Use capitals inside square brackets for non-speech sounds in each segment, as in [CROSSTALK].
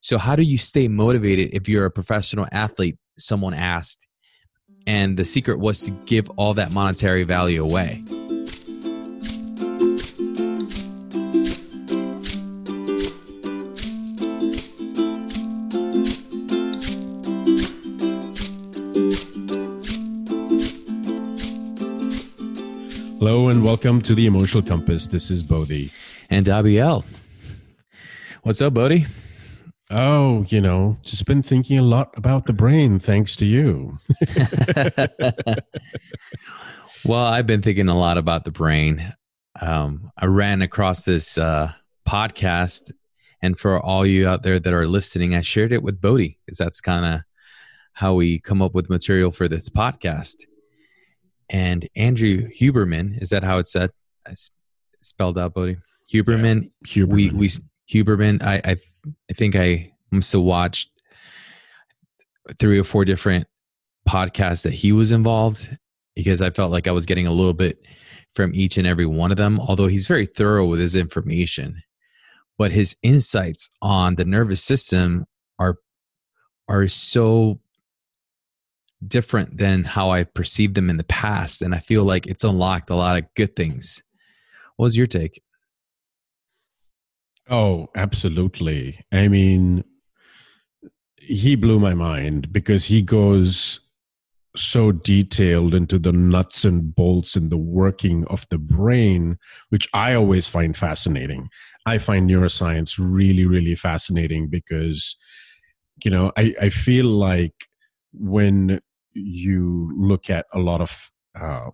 So, how do you stay motivated if you're a professional athlete? Someone asked. And the secret was to give all that monetary value away. Hello and welcome to the Emotional Compass. This is Bodhi. And Abiel. What's up, Bodhi? Oh, you know, just been thinking a lot about the brain thanks to you. [LAUGHS] well, I've been thinking a lot about the brain. Um, I ran across this uh, podcast, and for all you out there that are listening, I shared it with Bodhi because that's kind of how we come up with material for this podcast and Andrew Huberman. Is that how it's said? It's spelled out, Bodhi. Huberman. Yeah, Huberman. We we Huberman. I I I think I must have watched three or four different podcasts that he was involved because I felt like I was getting a little bit from each and every one of them. Although he's very thorough with his information, but his insights on the nervous system are are so different than how I perceived them in the past. And I feel like it's unlocked a lot of good things. What was your take? Oh, absolutely. I mean, he blew my mind because he goes so detailed into the nuts and bolts and the working of the brain, which I always find fascinating. I find neuroscience really, really fascinating because, you know, I, I feel like when you look at a lot of uh,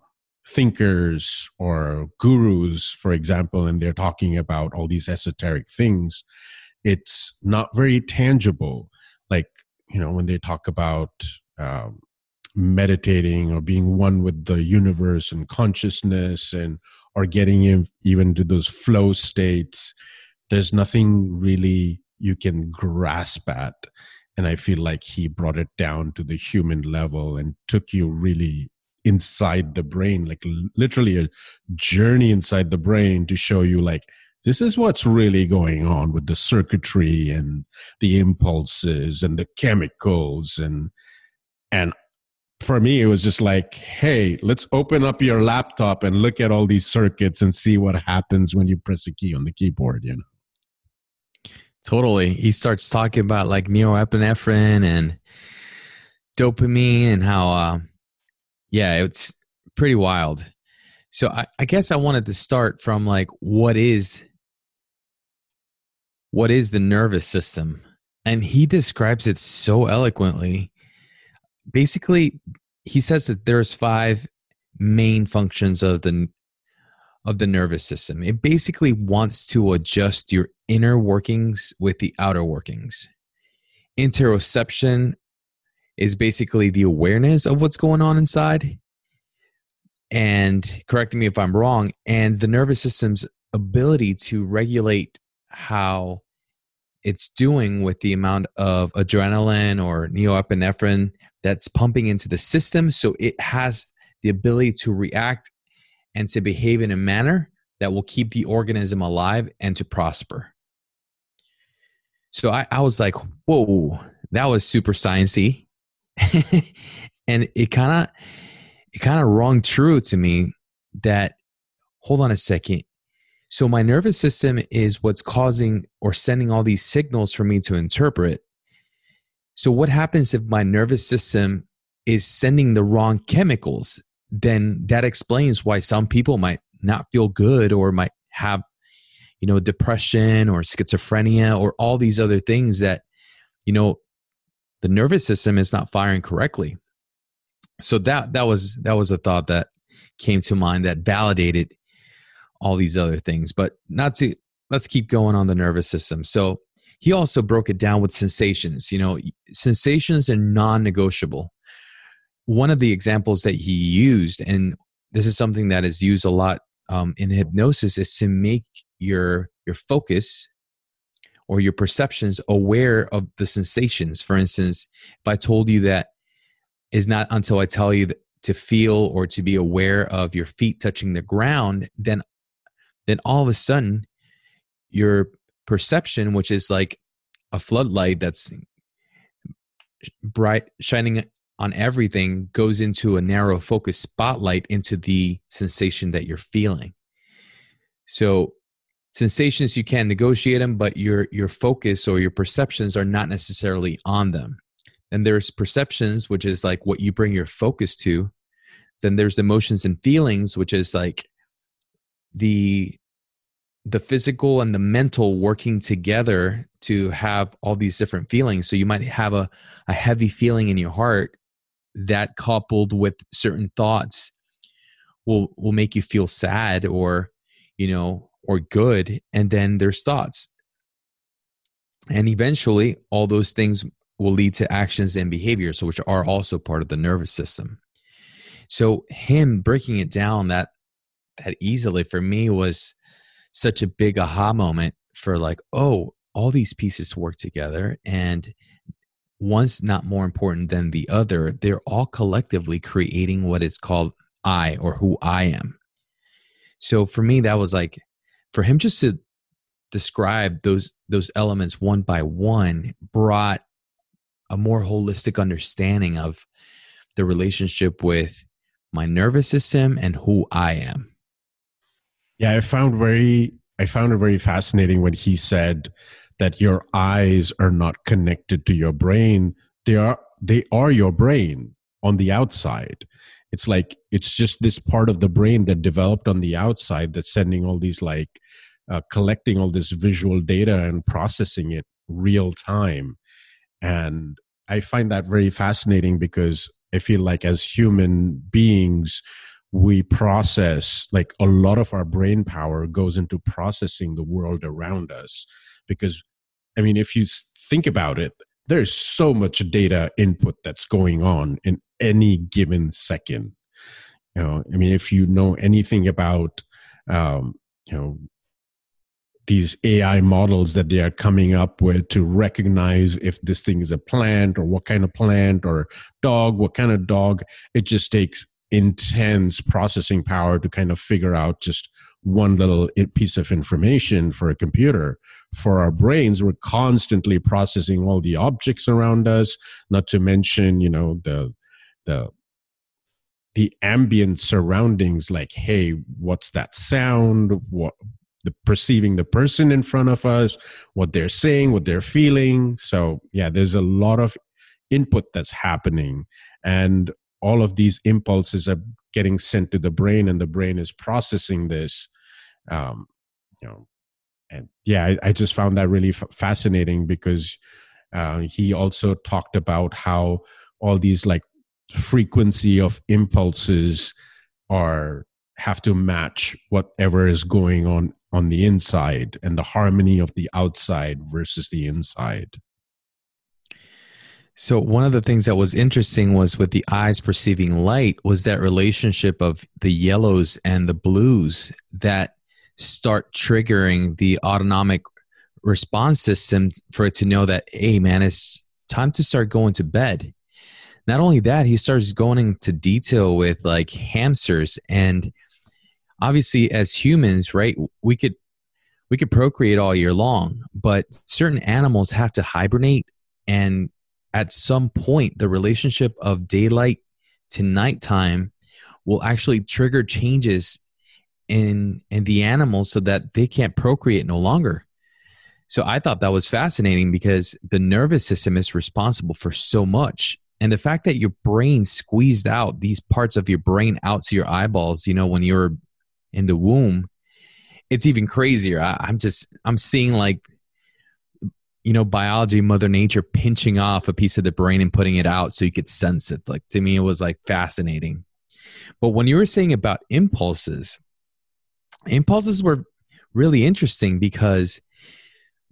thinkers or gurus, for example, and they're talking about all these esoteric things, it's not very tangible. Like, you know, when they talk about um, meditating or being one with the universe and consciousness and or getting in, even to those flow states, there's nothing really you can grasp at and i feel like he brought it down to the human level and took you really inside the brain like literally a journey inside the brain to show you like this is what's really going on with the circuitry and the impulses and the chemicals and and for me it was just like hey let's open up your laptop and look at all these circuits and see what happens when you press a key on the keyboard you know Totally. He starts talking about like norepinephrine and dopamine and how, uh, yeah, it's pretty wild. So I, I guess I wanted to start from like what is what is the nervous system? And he describes it so eloquently. Basically, he says that there's five main functions of the of the nervous system. It basically wants to adjust your inner workings with the outer workings. Interoception is basically the awareness of what's going on inside. And correct me if I'm wrong, and the nervous system's ability to regulate how it's doing with the amount of adrenaline or norepinephrine that's pumping into the system. So it has the ability to react and to behave in a manner that will keep the organism alive and to prosper. So I, I was like, whoa, that was super sciencey. [LAUGHS] and it kind of it kind of rung true to me that hold on a second. So my nervous system is what's causing or sending all these signals for me to interpret. So what happens if my nervous system is sending the wrong chemicals then that explains why some people might not feel good or might have you know depression or schizophrenia or all these other things that you know the nervous system is not firing correctly. So that that was that was a thought that came to mind that validated all these other things. But not to let's keep going on the nervous system. So he also broke it down with sensations. You know sensations are non-negotiable. One of the examples that he used, and this is something that is used a lot um, in hypnosis, is to make your your focus or your perceptions aware of the sensations. For instance, if I told you that is not until I tell you to feel or to be aware of your feet touching the ground, then then all of a sudden your perception, which is like a floodlight that's bright shining on everything goes into a narrow focus spotlight into the sensation that you're feeling so sensations you can negotiate them but your your focus or your perceptions are not necessarily on them. And there's perceptions which is like what you bring your focus to. Then there's emotions and feelings which is like the the physical and the mental working together to have all these different feelings. So you might have a, a heavy feeling in your heart that coupled with certain thoughts will will make you feel sad or you know or good and then there's thoughts. And eventually all those things will lead to actions and behaviors which are also part of the nervous system. So him breaking it down that that easily for me was such a big aha moment for like oh all these pieces work together and one's not more important than the other. They're all collectively creating what is called i or who i am. So for me that was like for him just to describe those those elements one by one brought a more holistic understanding of the relationship with my nervous system and who I am. Yeah, I found very I found it very fascinating when he said that your eyes are not connected to your brain. They are they are your brain on the outside. It's like it's just this part of the brain that developed on the outside that's sending all these like uh, collecting all this visual data and processing it real time. And I find that very fascinating because I feel like as human beings, we process like a lot of our brain power goes into processing the world around us. Because, I mean, if you think about it, there's so much data input that's going on in any given second. You know, I mean, if you know anything about, um, you know, these AI models that they are coming up with to recognize if this thing is a plant or what kind of plant or dog, what kind of dog. It just takes intense processing power to kind of figure out just one little piece of information for a computer. For our brains, we're constantly processing all the objects around us, not to mention, you know, the, the, the ambient surroundings like hey what's that sound what the perceiving the person in front of us, what they're saying, what they're feeling. So yeah, there's a lot of input that's happening, and all of these impulses are getting sent to the brain, and the brain is processing this. Um, you know, and yeah, I, I just found that really f- fascinating because uh, he also talked about how all these like frequency of impulses are have to match whatever is going on on the inside and the harmony of the outside versus the inside. So one of the things that was interesting was with the eyes perceiving light was that relationship of the yellows and the blues that start triggering the autonomic response system for it to know that hey man it's time to start going to bed. Not only that, he starts going into detail with like hamsters. And obviously as humans right we could we could procreate all year long but certain animals have to hibernate. And at some point the relationship of daylight to nighttime will actually trigger changes in in the animals so that they can't procreate no longer. So i thought that was fascinating because the nervous system is responsible for so much and the fact that your brain squeezed out these parts of your brain out to your eyeballs you know when you're in the womb, it's even crazier. I, I'm just I'm seeing like you know biology mother nature pinching off a piece of the brain and putting it out so you could sense it. Like to me it was like fascinating. But when you were saying about impulses impulses were really interesting because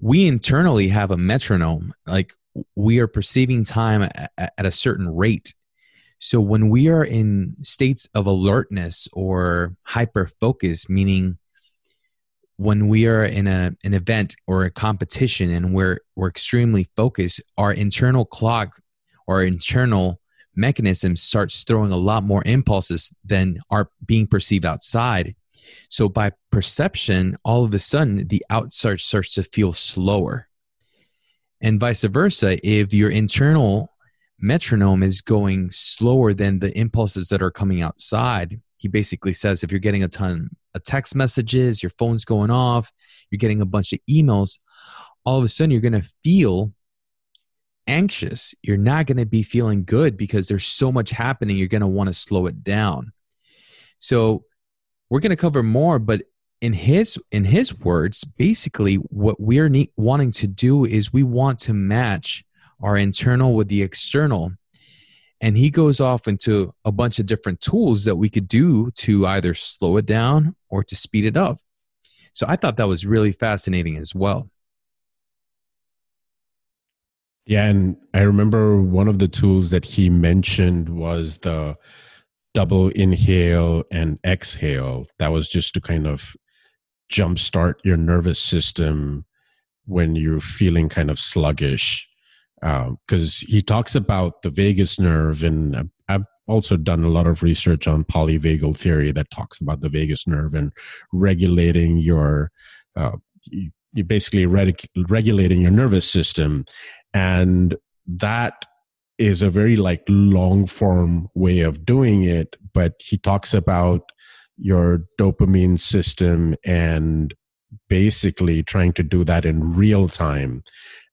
we internally have a metronome. Like we are perceiving time at, a certain rate so when we are in states of alertness or hyper focus, meaning when we are in a, an event or a competition and we're, we're extremely focused, our internal clock or internal mechanism starts throwing a lot more impulses than are being perceived outside. So by perception, all of a sudden the outside starts to feel slower. And vice versa, if your internal metronome is going slower than the impulses that are coming outside, he basically says if you're getting a ton of text messages, your phone's going off, you're getting a bunch of emails, all of a sudden you're going to feel anxious. You're not going to be feeling good because there's so much happening. You're going to want to slow it down. So we're going to cover more, but in his in his words, basically what we're ne- wanting to do is we want to match our internal with the external. And he goes off into a bunch of different tools that we could do to either slow it down or to speed it up. So I thought that was really fascinating as well. Yeah, and I remember one of the tools that he mentioned was the double inhale and exhale. That was just to kind of jumpstart your nervous system when you're feeling kind of sluggish. Because um, he talks about the vagus nerve, and I've also done a lot of research on polyvagal theory that talks about the vagus nerve and regulating your. Uh, you're basically reg- regulating your nervous system and that is a very like long form way of doing it but he talks about your dopamine system and basically trying to do that in real time.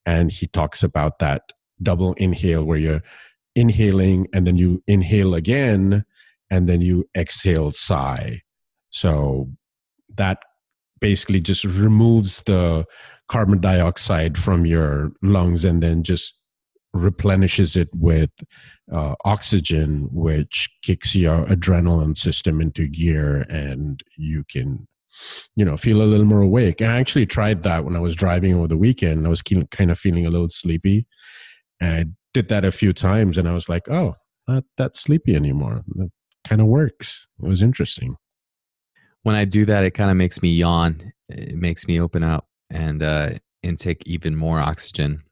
And he talks about that double inhale where you're inhaling and then you inhale again and then you exhale sigh. So that basically just removes the carbon dioxide from your lungs and then just replenishes it with uh, oxygen, which kicks your adrenaline system into gear, and you can, you know, feel a little more awake. And I actually tried that when I was driving over the weekend. I was kind of feeling a little sleepy, and I did that a few times, and I was like, oh, not that sleepy anymore. It kind of works. It was interesting when I do that, it kind of makes me yawn. It makes me open up and uh, intake even more oxygen.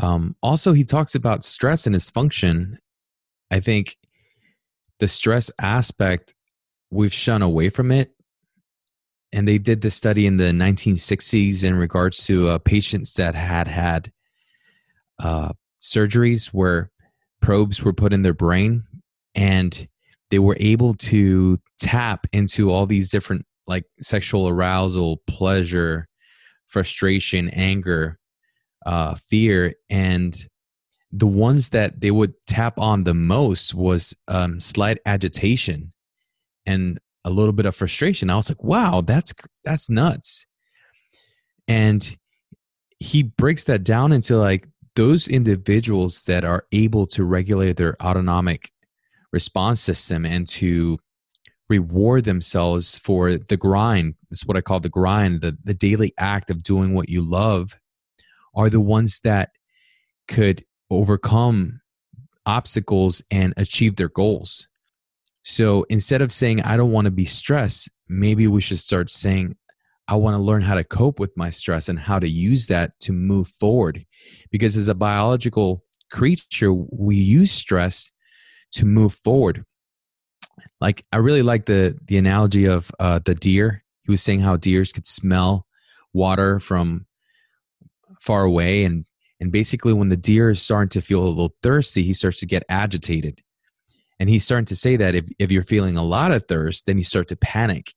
Um, also, he talks about stress and its function. I think the stress aspect, we've shun away from it. And they did this study in the 1960s in regards to uh, patients that had had uh, surgeries where probes were put in their brain and they were able to tap into all these different like sexual arousal, pleasure, frustration, anger, uh, fear, and the ones that they would tap on the most was um, slight agitation and a little bit of frustration. I was like, "Wow, that's that's nuts!" And he breaks that down into like those individuals that are able to regulate their autonomic response system and to reward themselves for the grind. It's what I call the grind, the, the daily act of doing what you love, are the ones that could overcome obstacles and achieve their goals. So instead of saying, I don't want to be stressed, maybe we should start saying, I want to learn how to cope with my stress and how to use that to move forward. Because as a biological creature, we use stress to move forward. Like I really like the the analogy of uh, the deer. He was saying how deers could smell water from far away, and and basically when the deer is starting to feel a little thirsty, he starts to get agitated. And he's starting to say that if, if you're feeling a lot of thirst, then you start to panic.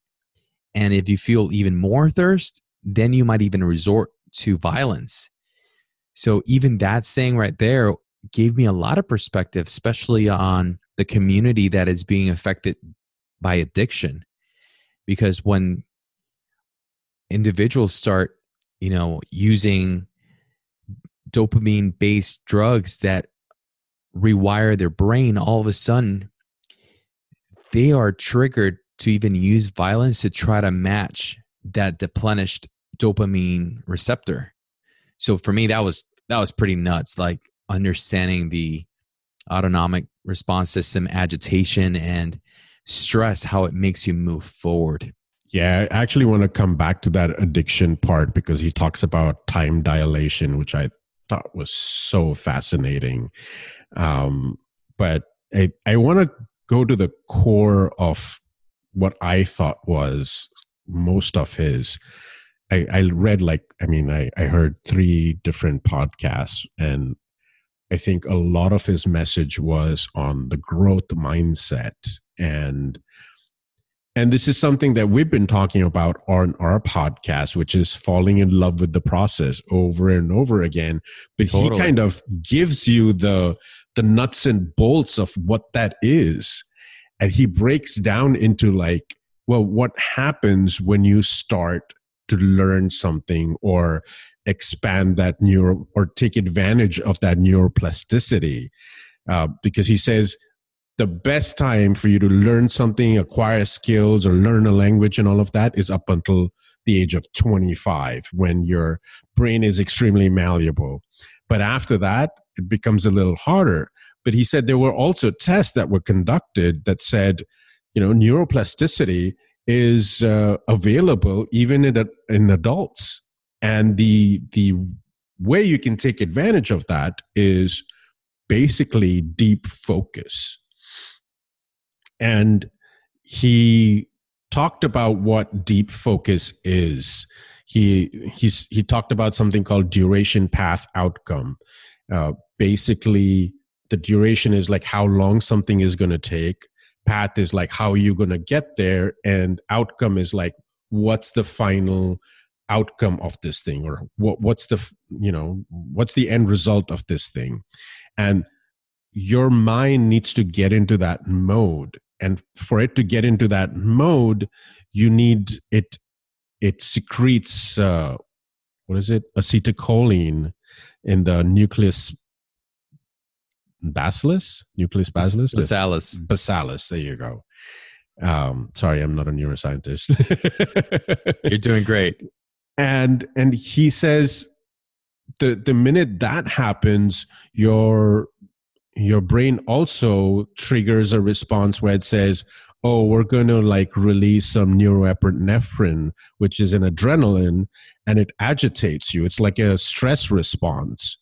And if you feel even more thirst, then you might even resort to violence. So even that saying right there gave me a lot of perspective, especially on the community that is being affected by addiction. Because when individuals start, you know, using dopamine based drugs that rewire their brain, all of a sudden they are triggered to even use violence to try to match that deplenished dopamine receptor. So for me, that was that was pretty nuts. Like understanding the autonomic response system agitation and stress how it makes you move forward yeah i actually want to come back to that addiction part because he talks about time dilation which i thought was so fascinating. Um, but i, I want to go to the core of what i thought was most of his. I, I read like I mean I, I heard three different podcasts and I think a lot of his message was on the growth mindset and and this is something that we've been talking about on our podcast which is falling in love with the process over and over again. But totally. he kind of gives you the the nuts and bolts of what that is. And he breaks down into like well what happens when you start to learn something or expand that neuro or take advantage of that neuroplasticity? Uh, because he says the best time for you to learn something acquire skills or learn a language and all of that is up until the age of 25 when your brain is extremely malleable. But after that it becomes a little harder. But he said there were also tests that were conducted that said you know neuroplasticity is uh, available even in, in adults. And the the way you can take advantage of that is basically deep focus and he talked about what deep focus is. He he's he talked about something called duration path outcome. Uh, basically the duration is like how long something is going to take. Path is like how you're you going to get there and outcome is like what's the final outcome of this thing or what what's the you know what's the end result of this thing? And your mind needs to get into that mode and for it to get into that mode you need it it secretes uh, what is it acetylcholine in the nucleus bacillus, nucleus bacillus, bacillus, bacillus. There you go. Um, sorry, I'm not a neuroscientist. [LAUGHS] You're doing great. And and he says the the minute that happens, your your brain also triggers a response where it says, "Oh, we're going to like release some neuroepinephrine, which is an adrenaline, and it agitates you. It's like a stress response."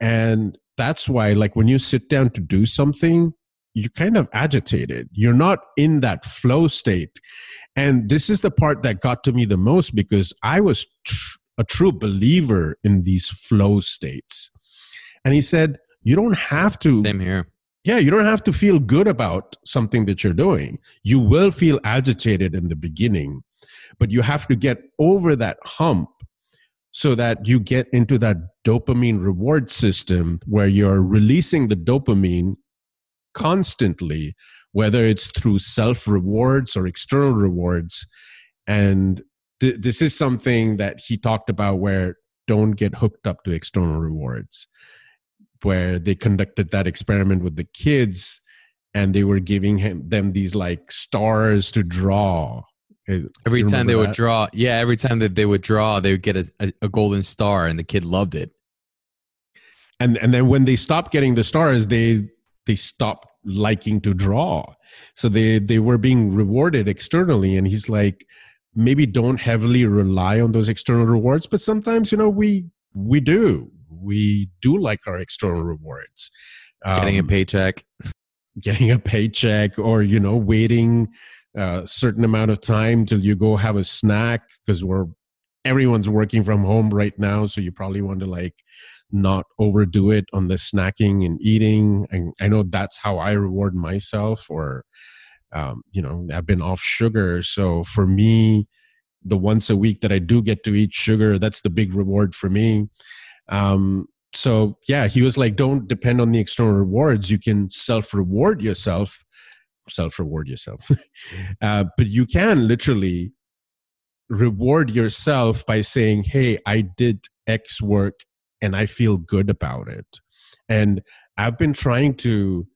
And that's why like when you sit down to do something you're kind of agitated you're not in that flow state and this is the part that got to me the most because i was tr- a true believer in these flow states and he said you don't have to same here. Yeah you don't have to feel good about something that you're doing. You will feel agitated in the beginning but you have to get over that hump so that you get into that dopamine reward system where you're releasing the dopamine constantly, whether it's through self rewards or external rewards. And th- this is something that he talked about where don't get hooked up to external rewards, where they conducted that experiment with the kids and they were giving him, them these like stars to draw eh, every time they that? would draw, yeah, every time that they would draw, they would get a, a, a, golden star, and the kid loved it. And and then when they stopped getting the stars, they they stopped liking to draw. So they they were being rewarded externally, and he's like, maybe don't heavily rely on those external rewards, but sometimes you know we we do we do like our external rewards. Um, getting a um, paycheck, getting a paycheck, or you know waiting a certain amount of time till you go have a snack because we're everyone's working from home right now so you probably want to like not overdo it on the snacking and eating. And i know that's how i reward myself or um, you know i've been off sugar. So for me the once a week that i do get to eat sugar that's the big reward for me um, so yeah he was like don't depend on the external rewards you can self reward yourself self reward yourself. [LAUGHS] uh, but you can literally reward yourself by saying, Hey, I did X work and I feel good about it. And I've been trying to,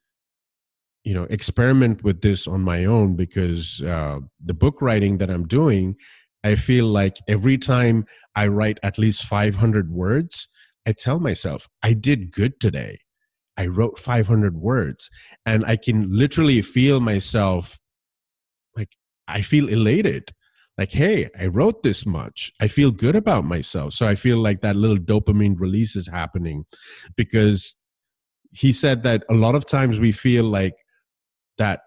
you know, experiment with this on my own because uh, the book writing that I'm doing, I feel like every time I write at least 500 words, I tell myself, I did good today. I wrote 500 words and I can literally feel myself like I feel elated. Like, hey, I wrote this much. I feel good about myself. So I feel like that little dopamine release is happening because he said that a lot of times we feel like that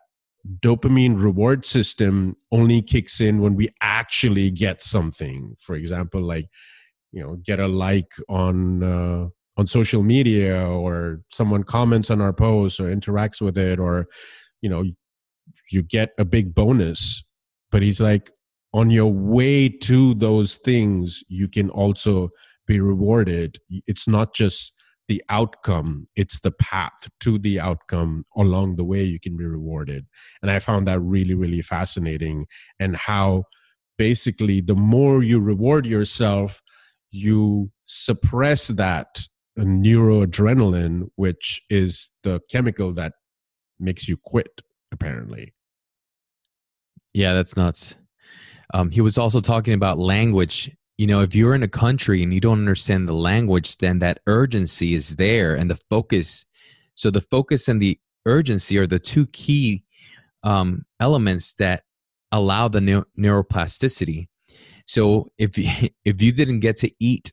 dopamine reward system only kicks in when we actually get something for example like you know get a like on uh, on social media or someone comments on our post or interacts with it or you know you get a big bonus. But he's like on your way to those things you can also be rewarded. It's not just the outcome it's the path to the outcome along the way you can be rewarded. And i found that really really fascinating and how basically the more you reward yourself you suppress that neuroadrenaline which is the chemical that makes you quit apparently yeah that's nuts um, he was also talking about language you know, if you're in a country and you don't understand the language, then that urgency is there and the focus. So the focus and the urgency are the two key um, elements that allow the neu- neuroplasticity. So if [LAUGHS] if you didn't get to eat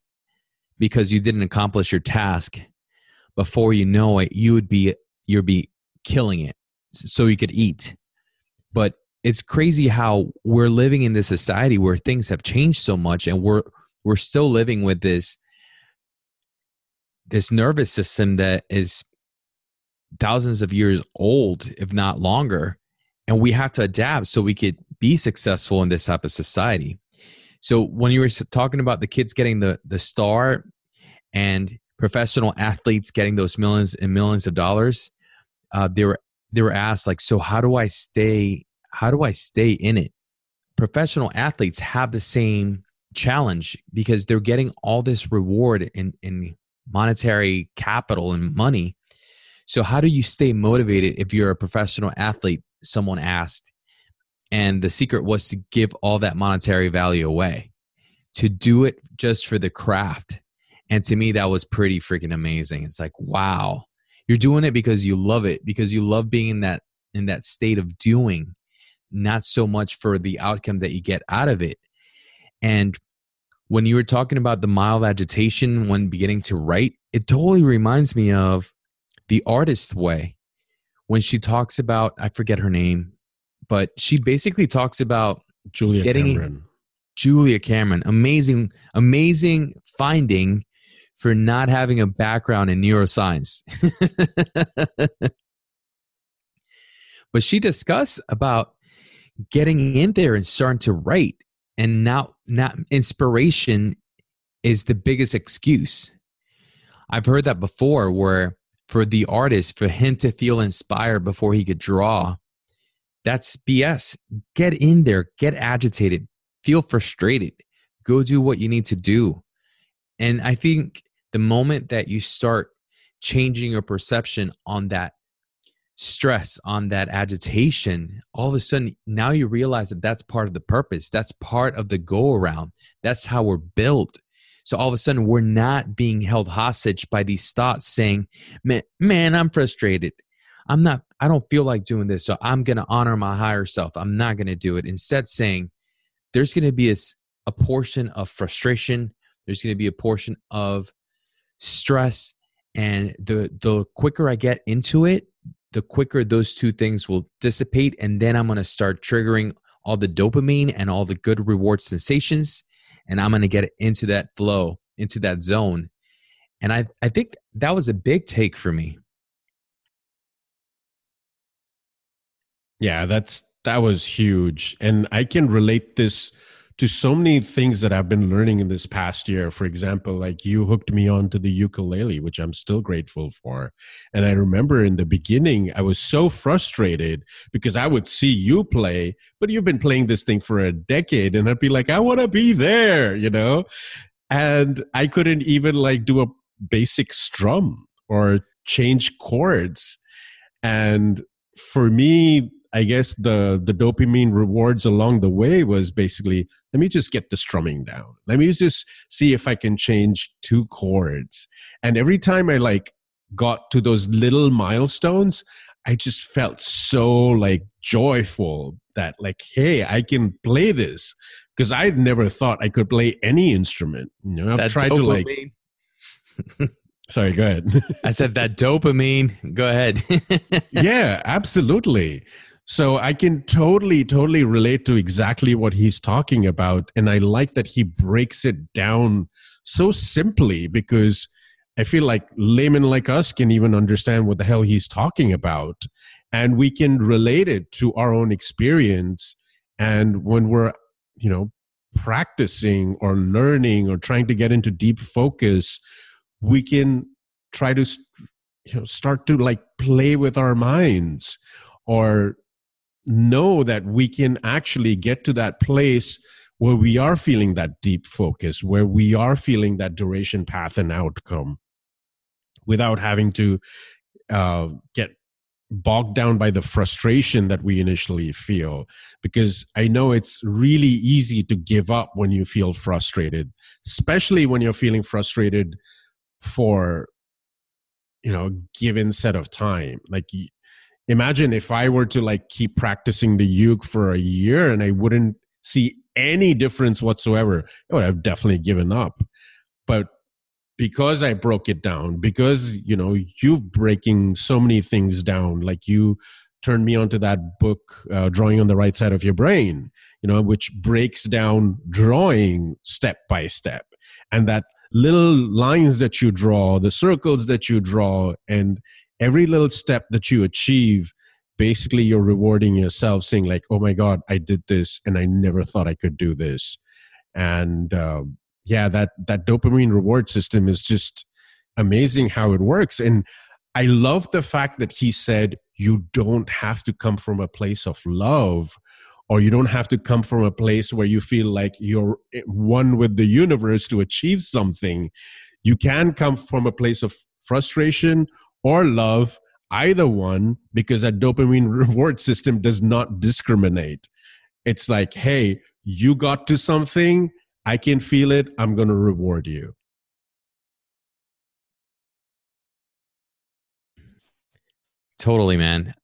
because you didn't accomplish your task before you know it, you would be you'd be killing it so you could eat. But it's crazy how we're living in this society where things have changed so much and we're we're still living with this this nervous system that is thousands of years old if not longer and we have to adapt so we could be successful in this type of society so when you were talking about the kids getting the the star and professional athletes getting those millions and millions of dollars uh, they were they were asked like so how do i stay how do I stay in it? Professional athletes have the same challenge because they're getting all this reward in, in monetary capital and money. So, how do you stay motivated if you're a professional athlete? Someone asked. And the secret was to give all that monetary value away, to do it just for the craft. And to me, that was pretty freaking amazing. It's like, wow, you're doing it because you love it, because you love being in that in that state of doing not so much for the outcome that you get out of it. And when you were talking about the mild agitation when beginning to write, it totally reminds me of the artist way when she talks about, I forget her name, but she basically talks about Julia getting Cameron. Julia Cameron, amazing, amazing finding for not having a background in neuroscience. [LAUGHS] but she discussed about getting in there and starting to write and now not inspiration is the biggest excuse i've heard that before where for the artist for him to feel inspired before he could draw that's bs get in there get agitated feel frustrated go do what you need to do and i think the moment that you start changing your perception on that stress, on that agitation, all of a sudden now you realize that that's part of the purpose. That's part of the go around. That's how we're built. So all of a sudden we're not being held hostage by these thoughts saying, man, man I'm frustrated. I'm not, I don't feel like doing this. So I'm going to honor my higher self. I'm not going to do it. Instead, saying there's going to be a, a portion of frustration. There's going to be a portion of stress. And the, the quicker I get into it, the quicker those two things will dissipate. And then I'm going to start triggering all the dopamine and all the good reward sensations. And I'm going to get into that flow, into that zone. And I, I think that was a big take for me. Yeah, that's that was huge. And I can relate this to so many things that I've been learning in this past year. For example, like you hooked me on to the ukulele, which I'm still grateful for. And I remember in the beginning, I was so frustrated because I would see you play, but you've been playing this thing for a decade. And I'd be like, I want to be there, you know? And I couldn't even like do a basic strum or change chords. And for me, I guess the the dopamine rewards along the way was basically let me just get the strumming down. Let me just see if I can change two chords. And every time I like got to those little milestones, I just felt so like joyful that like hey, I can play this because I never thought I could play any instrument. You know, I've that tried dopamine. to like [LAUGHS] Sorry, go ahead. [LAUGHS] I said that dopamine. Go ahead. [LAUGHS] yeah, absolutely So I can totally, totally relate to exactly what he's talking about. And I like that he breaks it down so simply because I feel like laymen like us can even understand what the hell he's talking about. And we can relate it to our own experience. And when we're, you know, practicing or learning or trying to get into deep focus, we can try to you know, start to like play with our minds or know that we can actually get to that place where we are feeling that deep focus, where we are feeling that duration path and outcome without having to uh, get bogged down by the frustration that we initially feel. Because i know it's really easy to give up when you feel frustrated especially when you're feeling frustrated for you know a given set of time. Like imagine if i were to like keep practicing the uke for a year and i wouldn't see any difference whatsoever i would have definitely given up. But because I broke it down, because you know you breaking so many things down, like you turned me onto that book, uh, drawing on the right side of your brain, you know, which breaks down drawing step by step, and that little lines that you draw, the circles that you draw, and every little step that you achieve basically you're rewarding yourself saying like oh my god i did this and i never thought i could do this and uh, yeah, that that dopamine reward system is just amazing how it works. And I love the fact that he said you don't have to come from a place of love or you don't have to come from a place where you feel like you're one with the universe to achieve something. You can come from a place of frustration or love, either one, because that dopamine [LAUGHS] reward system does not discriminate. It's like, hey, you got to something, I can feel it. I'm going to reward you. Totally, man.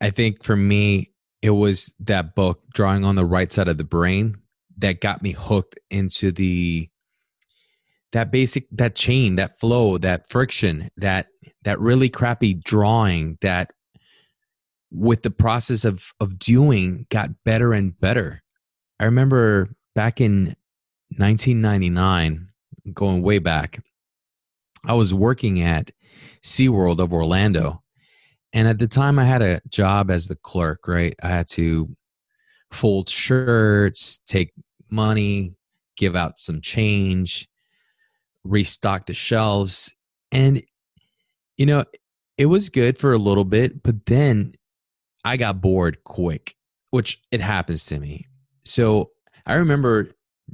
I think for me, it was that book, Drawing on the Right Side of the Brain, that got me hooked into the that basic that chain that flow that friction that that really crappy drawing that with the process of of doing got better and better i remember back in 1999, going way back, I was working at SeaWorld of Orlando. And at the time, I had a job as the clerk, right? I had to fold shirts, take money, give out some change, restock the shelves. And, you know, it was good for a little bit, but then I got bored quick, which it happens to me. So I remember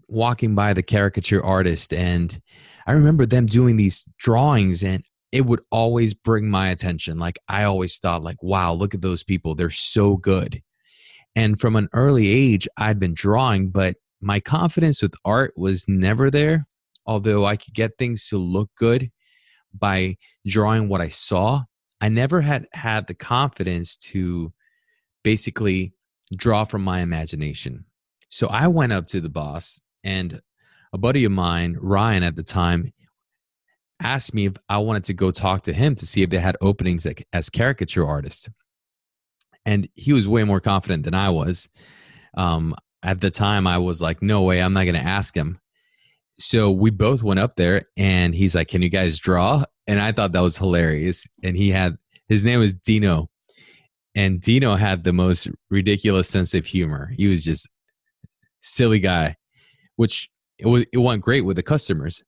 walking by the caricature artist and I remember them doing these drawings and it would always bring my attention. Like I always thought like, wow, look at those people. They're so good. And from an early age, I'd been drawing, but my confidence with art was never there. Although I could get things to look good by drawing what I saw, I never had had the confidence to basically draw from my imagination. So I went up to the boss and a buddy of mine, Ryan at the time, asked me if I wanted to go talk to him to see if they had openings as caricature artist. And he was way more confident than I was. Um, at the time, I was like, no way, I'm not going to ask him. So we both went up there and he's like, can you guys draw? And I thought that was hilarious. And he had, his name was Dino. And Dino had the most ridiculous sense of humor. He was just silly guy which it, was, it went great with the customers.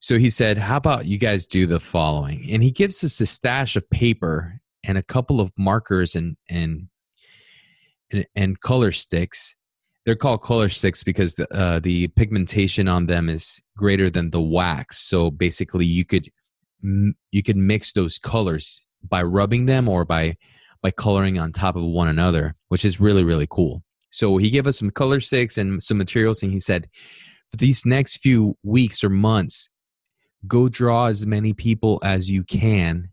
So he said, How about you guys do the following? And he gives us a stash of paper and a couple of markers and, and, and, and color sticks. They're called color sticks because the, uh, the pigmentation on them is greater than the wax. So basically, you could you could mix those colors by rubbing them or by by coloring on top of one another, which is really really cool. So he gave us some color sticks and some materials, and he said, for these next few weeks or months, go draw as many people as you can.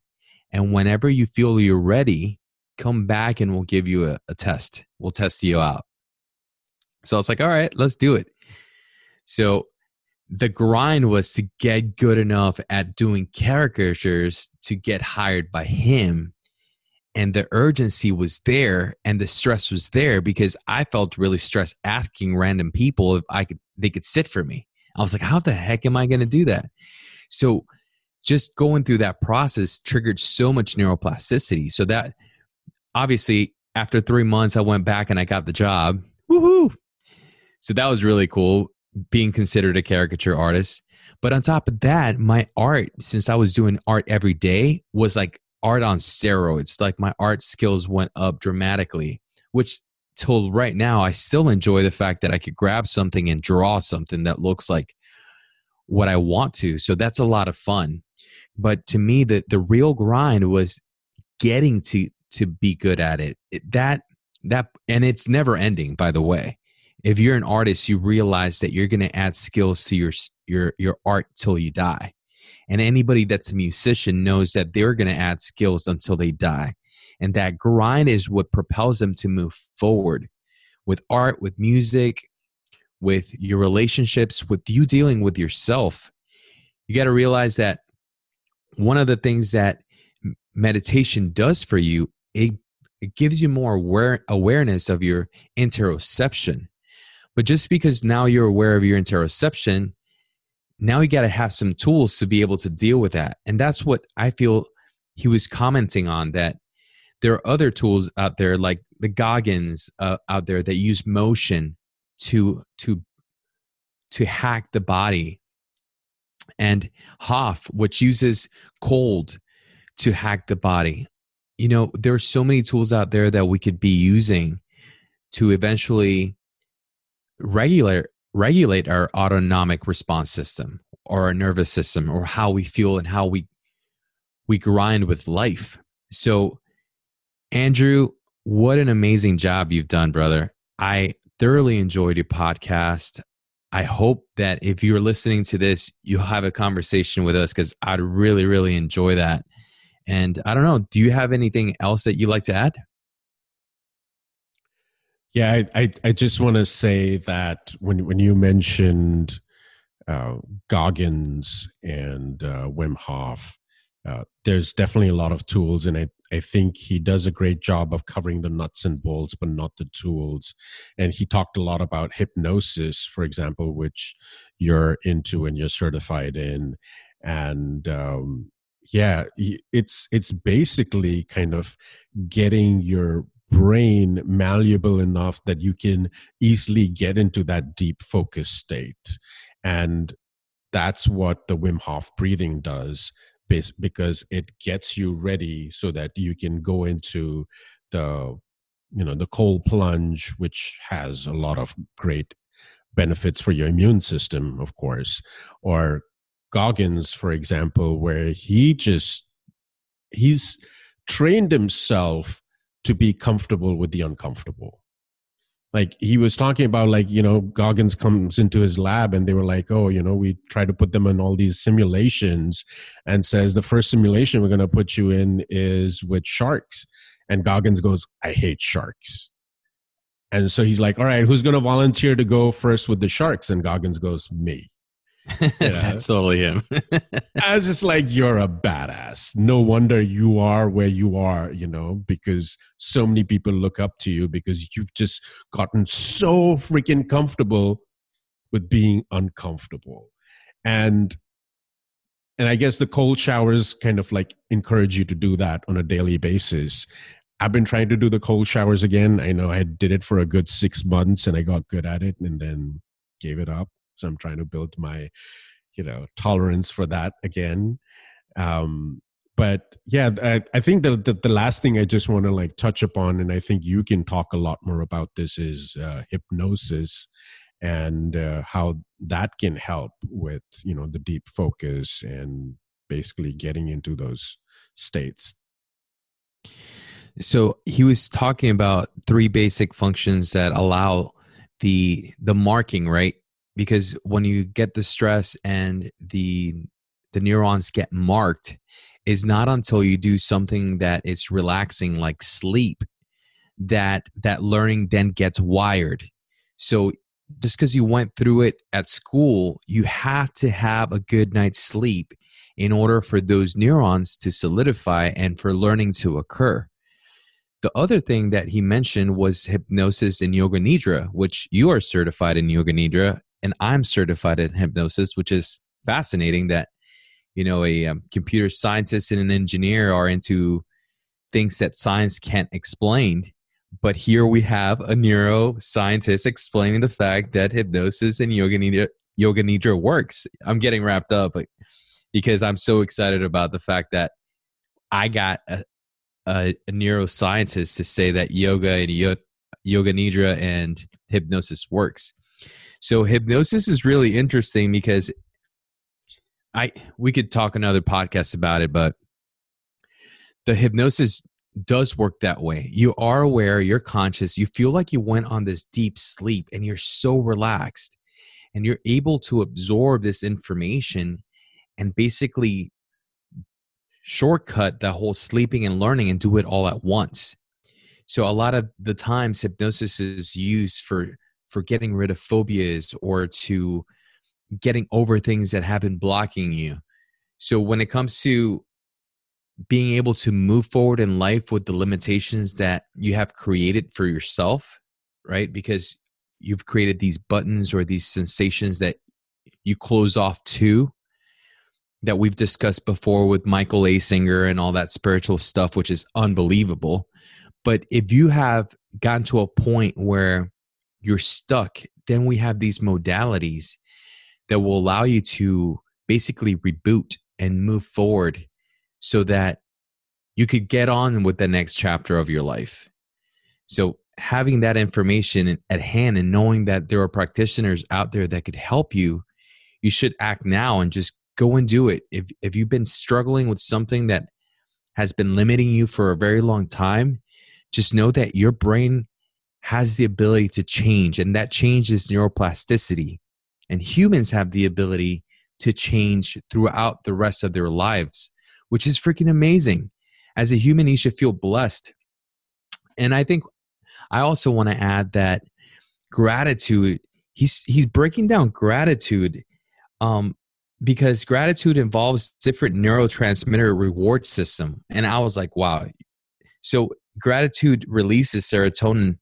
And whenever you feel you're ready, come back and we'll give you a, a test. We'll test you out. So I was like, all right, let's do it. So the grind was to get good enough at doing caricatures to get hired by him and the urgency was there and the stress was there because I felt really stressed asking random people if I could they could sit for me. I was like, how the heck am I going to do that? So just going through that process triggered so much neuroplasticity. So that obviously after 3 months I went back and I got the job. Woohoo. So that was really cool being considered a caricature artist. But on top of that, my art, since I was doing art every day, was like art on steroids. Like my art skills went up dramatically, which till right now, I still enjoy the fact that I could grab something and draw something that looks like what I want to. So that's a lot of fun. But to me, the, the real grind was getting to to be good at it. it that that and it's never ending, by the way if you're an artist you realize that you're going to add skills to your your your art till you die. And anybody that's a musician knows that they're going to add skills until they die. And that grind is what propels them to move forward with art with music with your relationships with you dealing with yourself. You got to realize that one of the things that meditation does for you it, it gives you more aware, awareness of your interoception but just because now you're aware of your interoception, now you got to have some tools to be able to deal with that. And that's what I feel he was commenting on that there are other tools out there like the Goggins uh, out there that use motion to to to hack the body and Hof which uses cold to hack the body. You know, there are so many tools out there that we could be using to eventually regulate regulate our autonomic response system or our nervous system or how we feel and how we we grind with life. So Andrew, what an amazing job you've done, brother. I thoroughly enjoyed your podcast. I hope that if you're listening to this, you'll have a conversation with us because I'd really, really enjoy that. And I don't know, do you have anything else that you'd like to add? Yeah, I, I, I just want to say that when when you mentioned uh, Goggins and uh, Wim Hof, uh, there's definitely a lot of tools, and I, I think he does a great job of covering the nuts and bolts, but not the tools. And he talked a lot about hypnosis, for example, which you're into and you're certified in, and um, yeah, it's it's basically kind of getting your brain malleable enough that you can easily get into that deep focus state. And that's what the Wim Hof breathing does because it gets you ready so that you can go into the you know the cold plunge which has a lot of great benefits for your immune system of course or goggins for example where he just he's trained himself to be comfortable with the uncomfortable. Like he was talking about like you know goggins comes into his lab and they were like oh you know we try to put them in all these simulations and says the first simulation we're going to put you in is with sharks. And goggins goes i hate sharks. And so he's like all right who's going to volunteer to go first with the sharks? And goggins goes me [LAUGHS] That's totally him. I was just like, you're a badass. No wonder you are where you are, you know, because so many people look up to you because you've just gotten so freaking comfortable with being uncomfortable. And and I guess the cold showers kind of like encourage you to do that on a daily basis. I've been trying to do the cold showers again. I know I did it for a good six months and I got good at it and then gave it up so i'm trying to build my you know tolerance for that again. Um but yeah i, I think the, the, the last thing i just want to like touch upon and i think you can talk a lot more about this is uh, hypnosis and uh, how that can help with you know the deep focus and basically getting into those states. So he was talking about three basic functions that allow the the marking right because when you get the stress and the the neurons get marked is not until you do something that is relaxing like sleep that that learning then gets wired. So just because you went through it at school you have to have a good night's sleep in order for those neurons to solidify and for learning to occur. The other thing that he mentioned was hypnosis and yoga nidra, which you are certified in yoga nidra, and I'm certified in hypnosis, which is fascinating that you know a um, computer scientist and an engineer are into things that science can't explain but here we have a neuroscientist explaining the fact that hypnosis and yoga nidra, yoga nidra works. I'm getting wrapped up because I'm so excited about the fact that I got a, a, a neuroscientist to say that yoga and yoga nidra and hypnosis works. So hypnosis is really interesting because I we could talk another podcast about it, but the hypnosis does work that way. You are aware, you're conscious, you feel like you went on this deep sleep and you're so relaxed and you're able to absorb this information and basically shortcut the whole sleeping and learning and do it all at once. So a lot of the times hypnosis is used for for getting rid of phobias or to getting over things that have been blocking you. So when it comes to being able to move forward in life with the limitations that you have created for yourself, right? Because you've created these buttons or these sensations that you close off to that we've discussed before with Michael A. Singer and all that spiritual stuff, which is unbelievable. But if you have gotten to a point where you're stuck, then we have these modalities that will allow you to basically reboot and move forward so that you could get on with the next chapter of your life. So, having that information at hand and knowing that there are practitioners out there that could help you, you should act now and just go and do it. If, if you've been struggling with something that has been limiting you for a very long time, just know that your brain has the ability to change, and that change is neuroplasticity. And humans have the ability to change throughout the rest of their lives which is freaking amazing. As a human, you should feel blessed. And I think I also want to add that gratitude, he's he's breaking down gratitude um, because gratitude involves different neurotransmitter reward system. And I was like, wow. So gratitude releases serotonin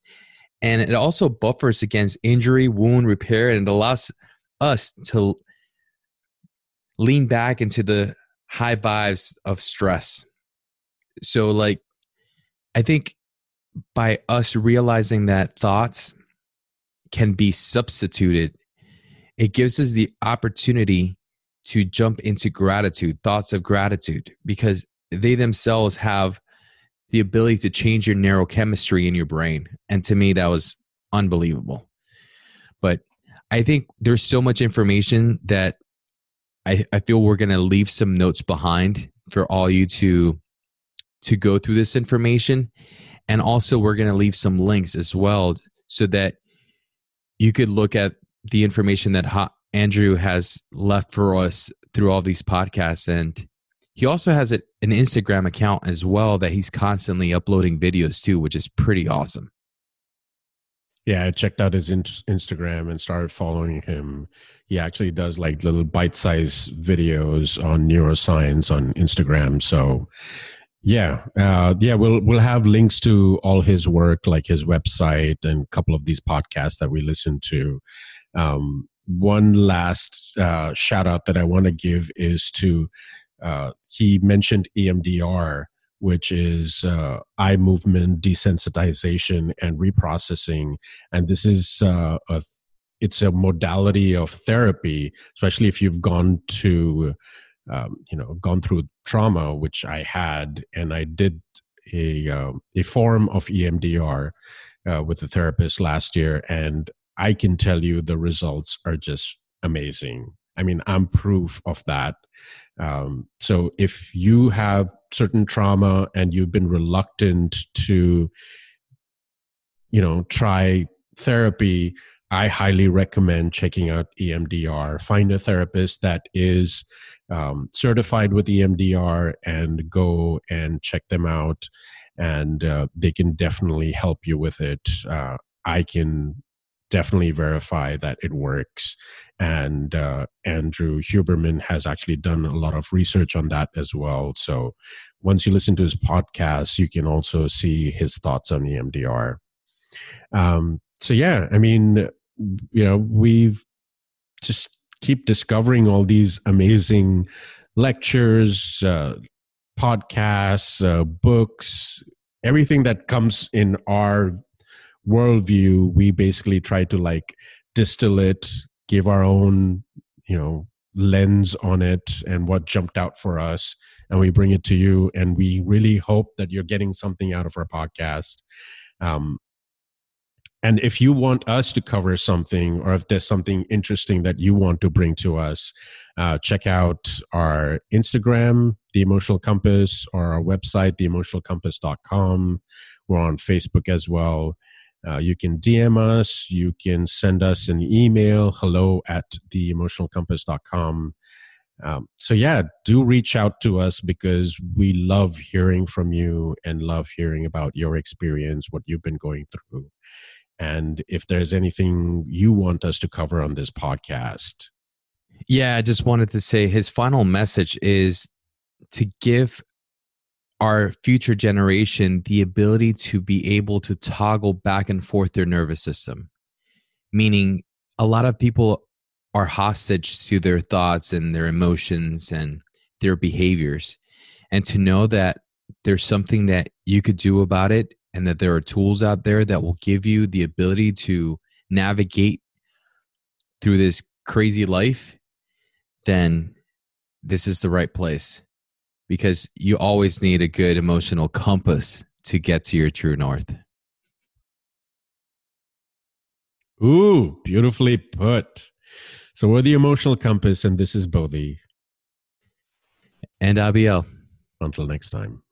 and it also buffers against injury, wound repair, and it allows us to lean back into the high vibes of stress. So, like, I think by us realizing that thoughts can be substituted, it gives us the opportunity to jump into gratitude, thoughts of gratitude, because they themselves have the ability to change your neurochemistry in your brain. And to me, that was unbelievable. But I think there's so much information that I, I feel we're going to leave some notes behind for all you to to go through this information and also we're going to leave some links as well so that you could look at the information that ha- andrew has left for us through all these podcasts and he also has an instagram account as well that he's constantly uploading videos to which is pretty awesome yeah, I checked out his in- Instagram and started following him. He actually does like little bite-sized videos on neuroscience on Instagram. So, yeah, uh, yeah, we'll we'll have links to all his work, like his website and a couple of these podcasts that we listen to. Um, one last uh, shout out that I want to give is to uh, he mentioned EMDR which is uh, eye movement desensitization and reprocessing. And this is uh, a it's a modality of therapy, especially if you've gone to um, you know gone through trauma, which I had, and I did a uh, a form of EMDR uh, with a therapist last year, and I can tell you the results are just amazing. I mean, I'm proof of that. Um, so if you have certain trauma and you've been reluctant to, you know, try therapy, I highly recommend checking out EMDR. Find a therapist that is um, certified with EMDR and go and check them out, and uh, they can definitely help you with it. Uh, I can definitely verify that it works. And uh, Andrew Huberman has actually done a lot of research on that as well. So once you listen to his podcast, you can also see his thoughts on EMDR. Um, so yeah, I mean, you know, we've just keep discovering all these amazing lectures, uh, podcasts, uh, books, everything that comes in our worldview. We basically try to like distill it, give our own, you know, lens on it and what jumped out for us and we bring it to you and we really hope that you're getting something out of our podcast um, and if you want us to cover something, or if there's something interesting that you want to bring to us, uh, check out our Instagram, The Emotional Compass, or our website, theemotionalcompass.com. We're on Facebook as well. Uh, you can DM us. You can send us an email, hello at theemotionalcompass.com. Um, so, yeah, do reach out to us because we love hearing from you and love hearing about your experience, what you've been going through and if there's anything you want us to cover on this podcast. Yeah, I just wanted to say his final message is to give our future generation the ability to be able to toggle back and forth their nervous system. Meaning, a lot of people are hostage to their thoughts and their emotions and their behaviors. And to know that there's something that you could do about it and that there are tools out there that will give you the ability to navigate through this crazy life, then this is the right place because you always need a good emotional compass to get to your true north. Ooh, beautifully put. So we're the emotional compass, and this is Bodhi. And Abiel. Until next time.